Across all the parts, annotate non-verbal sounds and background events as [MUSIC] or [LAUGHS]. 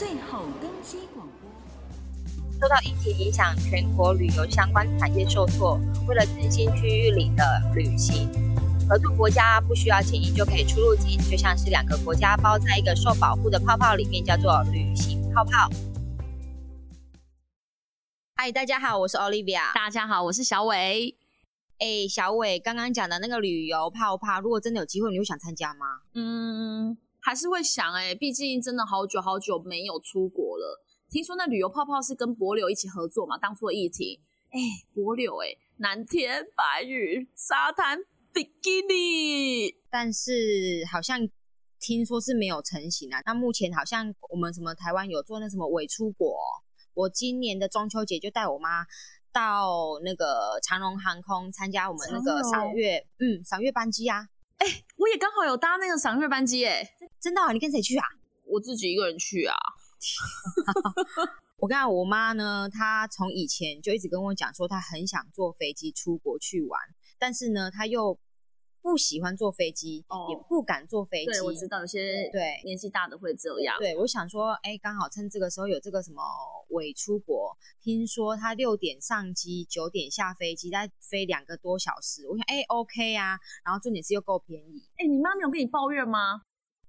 最后登机广播。受到疫情影响，全国旅游相关产业受挫。为了振兴区域里的旅行，合作国家不需要检疫就可以出入境，就像是两个国家包在一个受保护的泡泡里面，叫做旅行泡泡。嗨，大家好，我是 Olivia。大家好，我是小伟。哎，小伟，刚刚讲的那个旅游泡泡，如果真的有机会，你会想参加吗？嗯。还是会想哎、欸，毕竟真的好久好久没有出国了。听说那旅游泡泡是跟柏柳一起合作嘛？当初的疫情，哎，柏柳哎，蓝天白云，沙滩比基尼，但是好像听说是没有成型啊。那目前好像我们什么台湾有做那什么伪出国，我今年的中秋节就带我妈到那个长荣航空参加我们那个赏月，嗯，赏月班机啊。哎，我也刚好有搭那个赏月班机哎。真的、啊？你跟谁去啊？我自己一个人去啊。[LAUGHS] 我跟我妈呢，她从以前就一直跟我讲说，她很想坐飞机出国去玩，但是呢，她又不喜欢坐飞机，哦、也不敢坐飞机。对，我知道有些对年纪大的会这样。对，我想说，哎，刚好趁这个时候有这个什么伪出国，听说她六点上机，九点下飞机，再飞两个多小时。我想，哎，OK 啊，然后重点是又够便宜。哎，你妈没有跟你抱怨吗？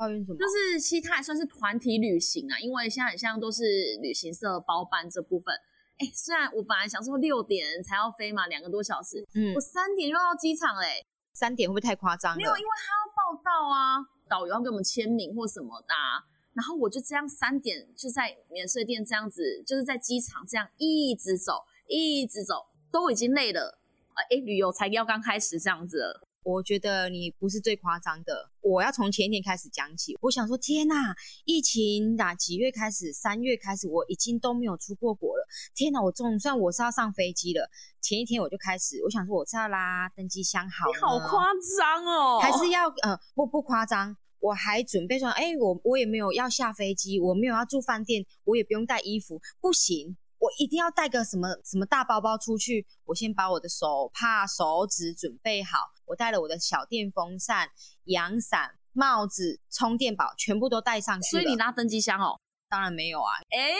抱怨什么？就是其实它也算是团体旅行啊，因为现在很像都是旅行社包办这部分。哎，虽然我本来想说六点才要飞嘛，两个多小时，嗯，我三点就到机场嘞。三点会不会太夸张了？没有，因为他要报到啊，导游要给我们签名或什么的啊。然后我就这样三点就在免税店这样子，就是在机场这样一直走，一直走，都已经累了。哎，旅游才要刚开始这样子了。我觉得你不是最夸张的，我要从前一天开始讲起。我想说，天哪，疫情哪几月开始？三月开始，我已经都没有出过国了。天哪，我总算我是要上飞机了。前一天我就开始，我想说我是要拉登机箱好，你好夸张哦，还是要呃不不夸张，我还准备说，哎，我我也没有要下飞机，我没有要住饭店，我也不用带衣服，不行。我一定要带个什么什么大包包出去。我先把我的手帕、手纸准备好。我带了我的小电风扇、阳伞、帽子、充电宝，全部都带上去。所以你拉登机箱哦？当然没有啊。哎，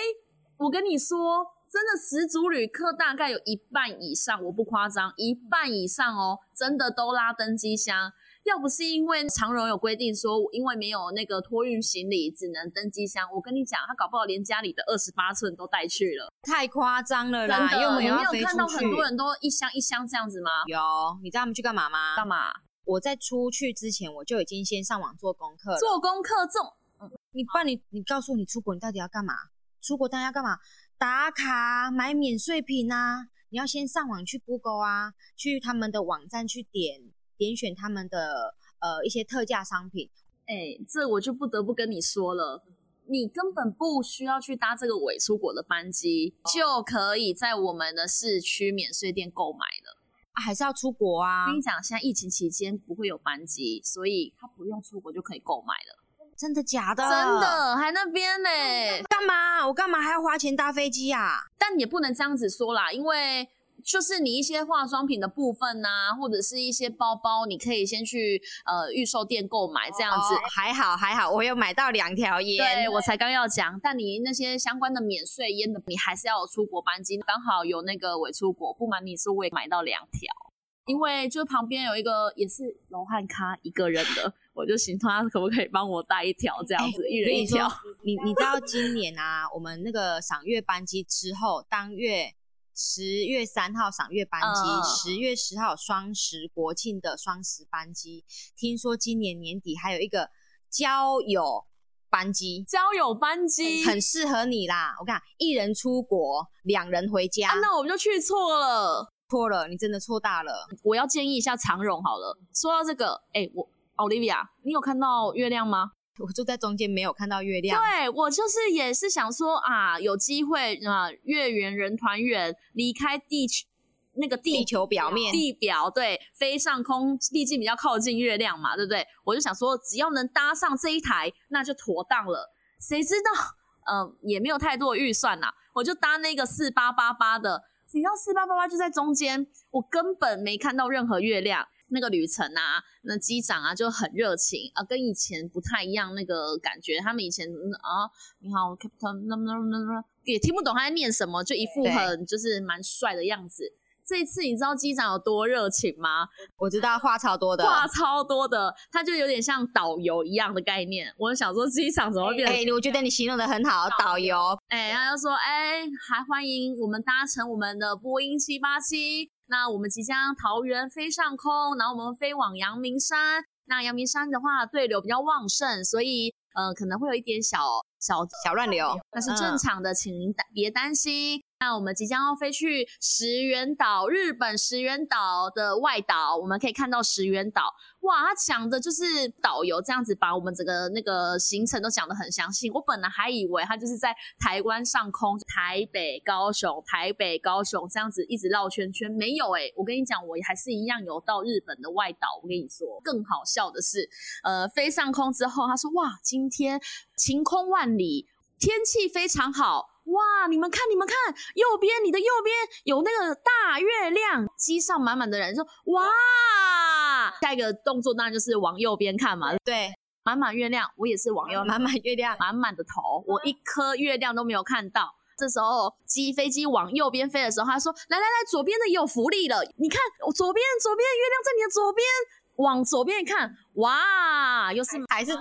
我跟你说，真的十组旅客大概有一半以上，我不夸张，一半以上哦，真的都拉登机箱。要不是因为长荣有规定说，因为没有那个托运行李，只能登机箱。我跟你讲，他搞不好连家里的二十八寸都带去了，太夸张了啦！有没有看到很多人都一箱一箱这样子吗？有，你知道他们去干嘛吗？干嘛？我在出去之前，我就已经先上网做功课。做功课这种，嗯，你不然你你告诉，你出国你到底要干嘛？出国当然要干嘛？打卡买免税品啊！你要先上网去 Google 啊，去他们的网站去点。点选他们的呃一些特价商品，哎，这我就不得不跟你说了，你根本不需要去搭这个伪出国的班机，就可以在我们的市区免税店购买了。啊，还是要出国啊？跟你讲，现在疫情期间不会有班机，所以他不用出国就可以购买了。真的假的？真的，还那边呢？干嘛？我干嘛还要花钱搭飞机啊？但也不能这样子说啦，因为。就是你一些化妆品的部分啊，或者是一些包包，你可以先去呃预售店购买这样子。哦、还好还好，我有买到两条烟。对，我才刚要讲，但你那些相关的免税烟的，你还是要有出国班机，刚好有那个伪出国，不瞒你说，我也买到两条。因为就旁边有一个也是罗汉咖一个人的，我就寻他可不可以帮我带一条这样子，欸、一人一条。你你知道今年啊，我们那个赏月班机之后当月。十月三号赏月班机，十、uh, 月十号双十国庆的双十班机。听说今年年底还有一个交友班机，交友班机很适合你啦。我看一人出国，两人回家。啊、那我们就去错了，错了，你真的错大了。我要建议一下长荣好了。说到这个，哎、欸，我 Olivia，你有看到月亮吗？我就在中间没有看到月亮。对，我就是也是想说啊，有机会啊，月圆人团圆，离开地球那个地，地球表面地表，对，飞上空，毕竟比较靠近月亮嘛，对不对？我就想说，只要能搭上这一台，那就妥当了。谁知道，嗯、呃，也没有太多的预算呐，我就搭那个四八八八的，你知道四八八八就在中间，我根本没看到任何月亮。那个旅程啊，那机长啊就很热情啊，跟以前不太一样那个感觉。他们以前啊，你好，Captain，那那那那也听不懂他在念什么，就一副很就是蛮帅的样子。这一次你知道机长有多热情吗？我知道话超多的，话超多的，他就有点像导游一样的概念。我想说机长怎么会变成？哎、欸，我觉得你形容的很好，导游。哎，他就说，哎，还欢迎我们搭乘我们的波音七八七。那我们即将桃园飞上空，然后我们飞往阳明山。那阳明山的话，对流比较旺盛，所以呃可能会有一点小小小乱流，那是正常的，请您别担心。那我们即将要飞去石垣岛，日本石垣岛的外岛，我们可以看到石垣岛。哇，他讲的就是导游这样子把我们整个那个行程都讲得很详细。我本来还以为他就是在台湾上空，台北、高雄、台北、高雄这样子一直绕圈圈，没有诶、我跟你讲，我还是一样有到日本的外岛。我跟你说，更好笑的是，呃，飞上空之后，他说哇，今天晴空万里，天气非常好。哇！你们看，你们看，右边，你的右边有那个大月亮，机上满满的人说：“哇！”下一个动作当然就是往右边看嘛。对，满满月亮，我也是往右，满满月亮，满满的头，我一颗月亮都没有看到。这时候机飞机往右边飞的时候，他说：“来来来，左边的也有福利了，你看，我左边，左边月亮在你的左边，往左边看，哇，又是还是头。”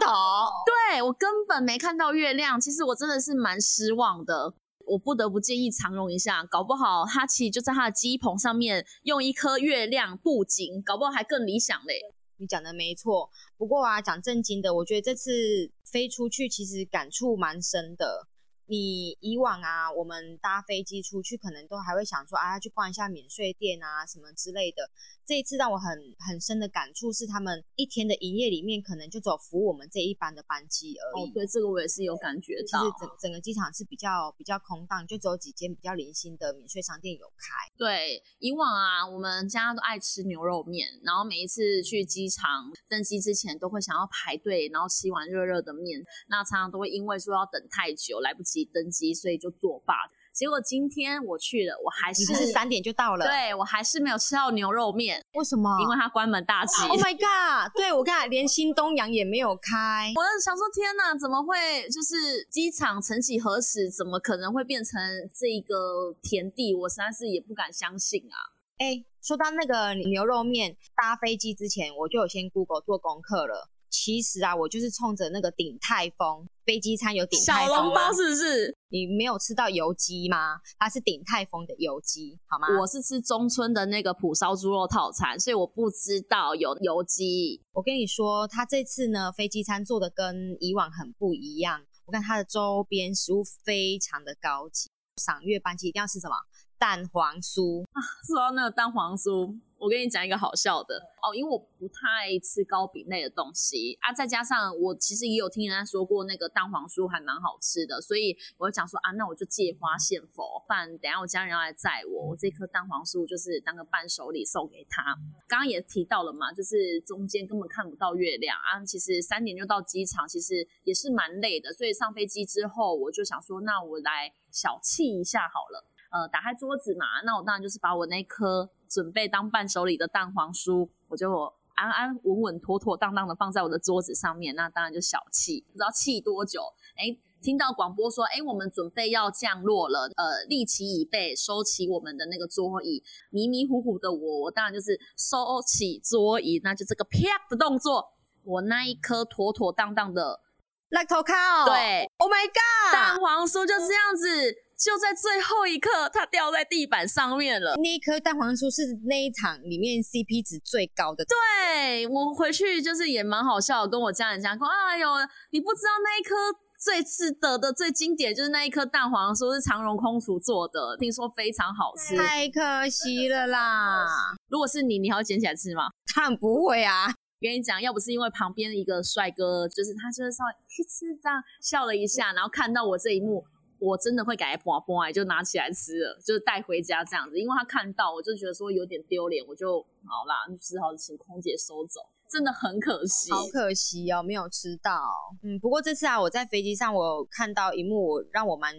对，我根本没看到月亮，其实我真的是蛮失望的。我不得不建议长荣一下，搞不好他其实就在他的机棚上面用一颗月亮布景，搞不好还更理想嘞。你讲的没错，不过啊，讲正经的，我觉得这次飞出去其实感触蛮深的。你以往啊，我们搭飞机出去，可能都还会想说啊，去逛一下免税店啊，什么之类的。这一次让我很很深的感触是，他们一天的营业里面，可能就走服务我们这一班的班机而已。哦，对，这个我也是有感觉到。其实整整个机场是比较比较空荡，就只有几间比较零星的免税商店有开。对，以往啊，我们家都爱吃牛肉面，然后每一次去机场登机之前，都会想要排队，然后吃一碗热热的面。那常常都会因为说要等太久，来不及。登机，所以就作罢。结果今天我去了，我还是三点就到了，对，我还是没有吃到牛肉面。为什么？因为它关门大吉。Oh my god！对，我刚才连新东阳也没有开。[LAUGHS] 我就想说，天哪，怎么会？就是机场曾几何时，怎么可能会变成这个田地？我实在是也不敢相信啊！哎，说到那个牛肉面，搭飞机之前我就有先 Google 做功课了。其实啊，我就是冲着那个鼎泰丰飞机餐有鼎泰丰小笼包，是不是？你没有吃到油鸡吗？它是鼎泰丰的油鸡，好吗？我是吃中村的那个蒲烧猪肉套餐，所以我不知道有油鸡。我跟你说，他这次呢，飞机餐做的跟以往很不一样。我看它的周边食物非常的高级。赏月班机一定要吃什么？蛋黄酥啊！[LAUGHS] 说到那个蛋黄酥。我跟你讲一个好笑的哦，因为我不太吃糕饼类的东西啊，再加上我其实也有听人家说过那个蛋黄酥还蛮好吃的，所以我就想说啊，那我就借花献佛，不然等下我家人要来载我，我这颗蛋黄酥就是当个伴手礼送给他。刚刚也提到了嘛，就是中间根本看不到月亮啊，其实三点就到机场，其实也是蛮累的，所以上飞机之后我就想说，那我来小憩一下好了。呃，打开桌子嘛，那我当然就是把我那颗准备当伴手礼的蛋黄酥，我就安安稳稳、妥妥当当的放在我的桌子上面。那当然就小憩，不知道憩多久。哎，听到广播说，哎，我们准备要降落了，呃，立起椅背，收起我们的那个桌椅。迷迷糊糊的我，我当然就是收起桌椅，那就这个啪的动作，我那一颗妥妥当当的 laptop 头靠，对，Oh my God，蛋黄酥就这样子。就在最后一刻，它掉在地板上面了。那一颗蛋黄酥是那一场里面 CP 值最高的。对，我回去就是也蛮好笑，跟我家人讲说：“哎呦，你不知道那一颗最值得的、最经典，就是那一颗蛋黄酥是长荣空厨做的，听说非常好吃。”太可惜了啦！如果是你，你还会捡起来吃吗？当然不会啊！跟你讲，要不是因为旁边一个帅哥，就是他就是稍微去吃这样笑了一下，然后看到我这一幕。我真的会给它剥剥，就拿起来吃了，就是带回家这样子。因为他看到，我就觉得说有点丢脸，我就好啦，只好请空姐收走。真的很可惜，好可惜哦，没有吃到。嗯，不过这次啊，我在飞机上我看到一幕让我蛮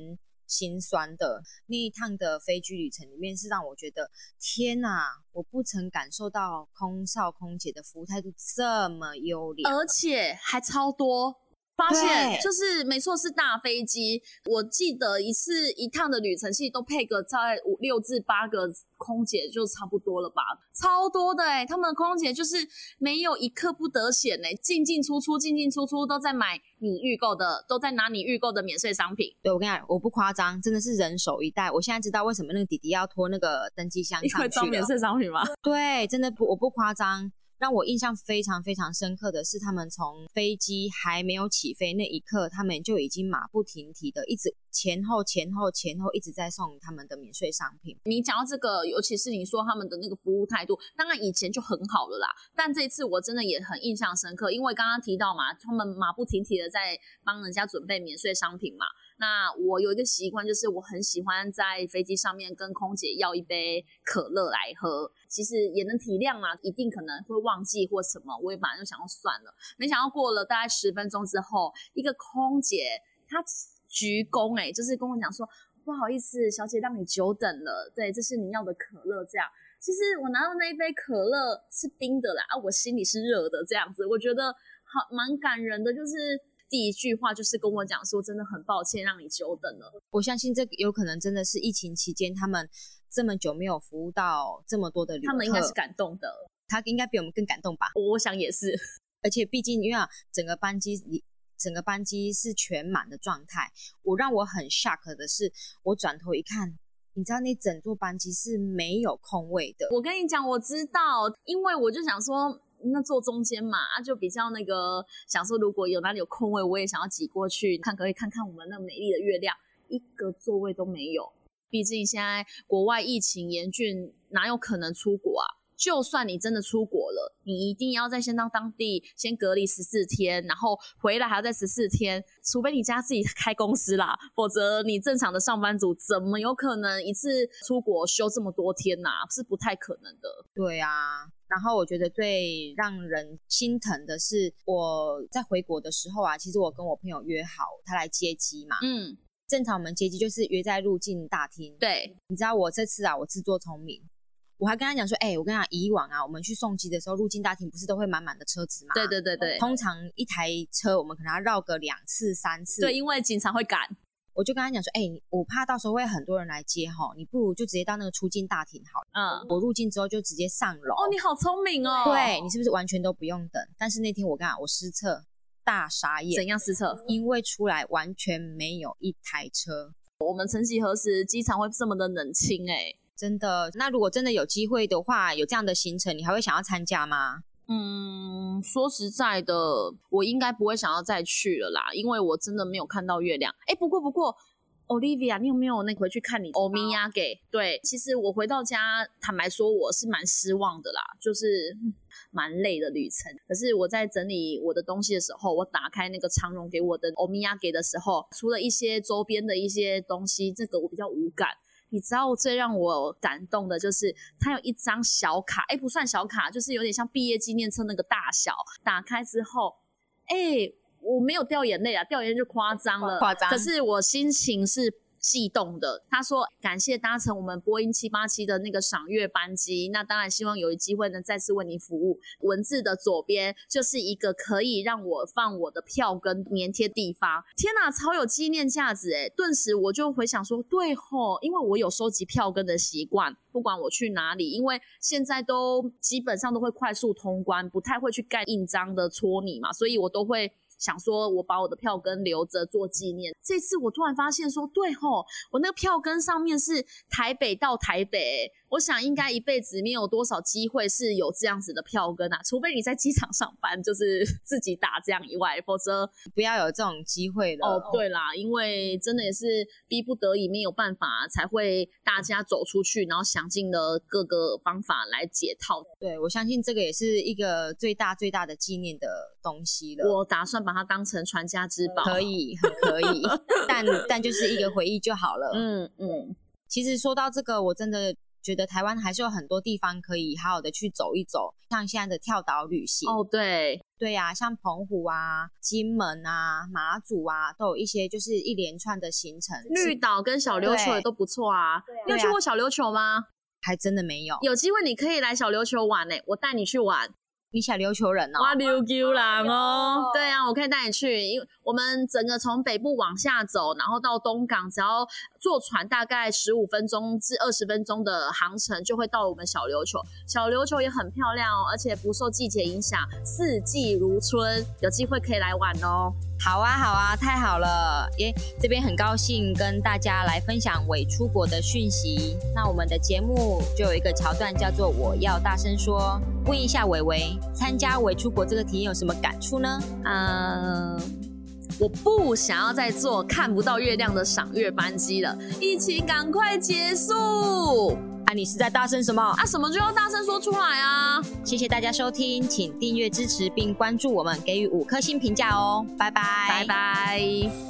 心酸的。那一趟的飞机旅程里面，是让我觉得天哪，我不曾感受到空少空姐的服务态度这么优良，而且还超多。发现就是没错，是大飞机。我记得一次一趟的旅程，其实都配个在五六至八个空姐就差不多了吧，超多的哎、欸！他们的空姐就是没有一刻不得闲哎、欸，进进出出，进进出出都在买你预购的，都在拿你预购的免税商品。对，我跟你讲，我不夸张，真的是人手一袋。我现在知道为什么那个弟弟要拖那个登机箱上去了，你会装免税商品吗？[LAUGHS] 对，真的不，我不夸张。让我印象非常非常深刻的是，他们从飞机还没有起飞那一刻，他们就已经马不停蹄的一直前后前后前后一直在送他们的免税商品。你讲到这个，尤其是你说他们的那个服务态度，当然以前就很好了啦，但这一次我真的也很印象深刻，因为刚刚提到嘛，他们马不停蹄的在帮人家准备免税商品嘛。那我有一个习惯，就是我很喜欢在飞机上面跟空姐要一杯可乐来喝。其实也能体谅嘛，一定可能会忘记或什么，我也马上就想要算了。没想到过了大概十分钟之后，一个空姐她鞠躬，哎，就是跟我讲说，不好意思，小姐让你久等了，对，这是你要的可乐。这样，其实我拿到那一杯可乐是冰的啦，啊，我心里是热的，这样子，我觉得好蛮感人的，就是。第一句话就是跟我讲说，真的很抱歉让你久等了。我相信这有可能真的是疫情期间他们这么久没有服务到这么多的旅客，他们应该是感动的。他应该比我们更感动吧？我想也是。[LAUGHS] 而且毕竟因为整个班机里整个班机是全满的状态，我让我很 shock 的是，我转头一看，你知道那整座班机是没有空位的。我跟你讲，我知道，因为我就想说。那坐中间嘛，啊，就比较那个，想说如果有哪里有空位，我也想要挤过去，看可以看看我们那美丽的月亮，一个座位都没有。毕竟现在国外疫情严峻，哪有可能出国啊？就算你真的出国了，你一定要在先到当地先隔离十四天，然后回来还要再十四天，除非你家自己 [LAUGHS] 开公司啦，否则你正常的上班族怎么有可能一次出国休这么多天呐、啊？是不太可能的。对啊，然后我觉得最让人心疼的是，我在回国的时候啊，其实我跟我朋友约好，他来接机嘛。嗯，正常我们接机就是约在入境大厅。对，你知道我这次啊，我自作聪明。我还跟他讲说，哎、欸，我跟你讲，以往啊，我们去送机的时候，入境大厅不是都会满满的车子嘛？对对对对。通常一台车，我们可能要绕个两次三次。对，因为警察会赶。我就跟他讲说，哎、欸，我怕到时候会很多人来接哈，你不如就直接到那个出境大厅好了。嗯。我入境之后就直接上楼。哦，你好聪明哦。对，你是不是完全都不用等？但是那天我跟你讲，我失策，大傻眼。怎样失策？因为出来完全没有一台车。我们曾几何时，机场会这么的冷清、欸？哎。真的，那如果真的有机会的话，有这样的行程，你还会想要参加吗？嗯，说实在的，我应该不会想要再去了啦，因为我真的没有看到月亮。哎，不过不过，Olivia，你有没有那回去看你欧米亚给？对，其实我回到家，坦白说，我是蛮失望的啦，就是 [LAUGHS] 蛮累的旅程。可是我在整理我的东西的时候，我打开那个长荣给我的欧米亚给的时候，除了一些周边的一些东西，这个我比较无感。你知道最让我感动的就是，它有一张小卡，哎，不算小卡，就是有点像毕业纪念册那个大小。打开之后，哎，我没有掉眼泪啊，掉眼泪就夸张了。夸张。可是我心情是。悸动的，他说感谢搭乘我们波音七八七的那个赏月班机，那当然希望有机会呢再次为您服务。文字的左边就是一个可以让我放我的票跟粘贴地方，天哪，超有纪念价值诶！顿时我就回想说，对吼，因为我有收集票根的习惯，不管我去哪里，因为现在都基本上都会快速通关，不太会去盖印章的戳你嘛，所以我都会。想说，我把我的票根留着做纪念。这次我突然发现说，对吼，我那个票根上面是台北到台北。我想应该一辈子没有多少机会是有这样子的票根啊，除非你在机场上班，就是 [LAUGHS] 自己打这样以外，否则不要有这种机会了。哦，对啦，因为真的也是逼不得已，没有办法才会大家走出去，然后想尽了各个方法来解套。对，我相信这个也是一个最大最大的纪念的东西了。我打算把它当成传家之宝，可以，很可以，[LAUGHS] 但但就是一个回忆就好了。嗯嗯，其实说到这个，我真的。觉得台湾还是有很多地方可以好好的去走一走，像现在的跳岛旅行。哦，对，对呀、啊，像澎湖啊、金门啊、马祖啊，都有一些就是一连串的行程。绿岛跟小琉球也都不错啊。对你有去过小琉球吗？还真的没有。有机会你可以来小琉球玩呢、欸，我带你去玩。你小琉球人哦，哇琉球人哦，对啊，我可以带你去，因为我们整个从北部往下走，然后到东港，只要坐船大概十五分钟至二十分钟的航程，就会到我们小琉球。小琉球也很漂亮哦，而且不受季节影响，四季如春，有机会可以来玩哦。好啊，好啊，太好了！耶，这边很高兴跟大家来分享伪出国的讯息。那我们的节目就有一个桥段叫做“我要大声说”，问一下伟伟，参加伟出国这个体验有什么感触呢？嗯，我不想要再坐看不到月亮的赏月班机了，疫情赶快结束。啊，你是在大声什么？啊，什么就要大声说出来啊！谢谢大家收听，请订阅支持并关注我们，给予五颗星评价哦，拜拜，拜拜。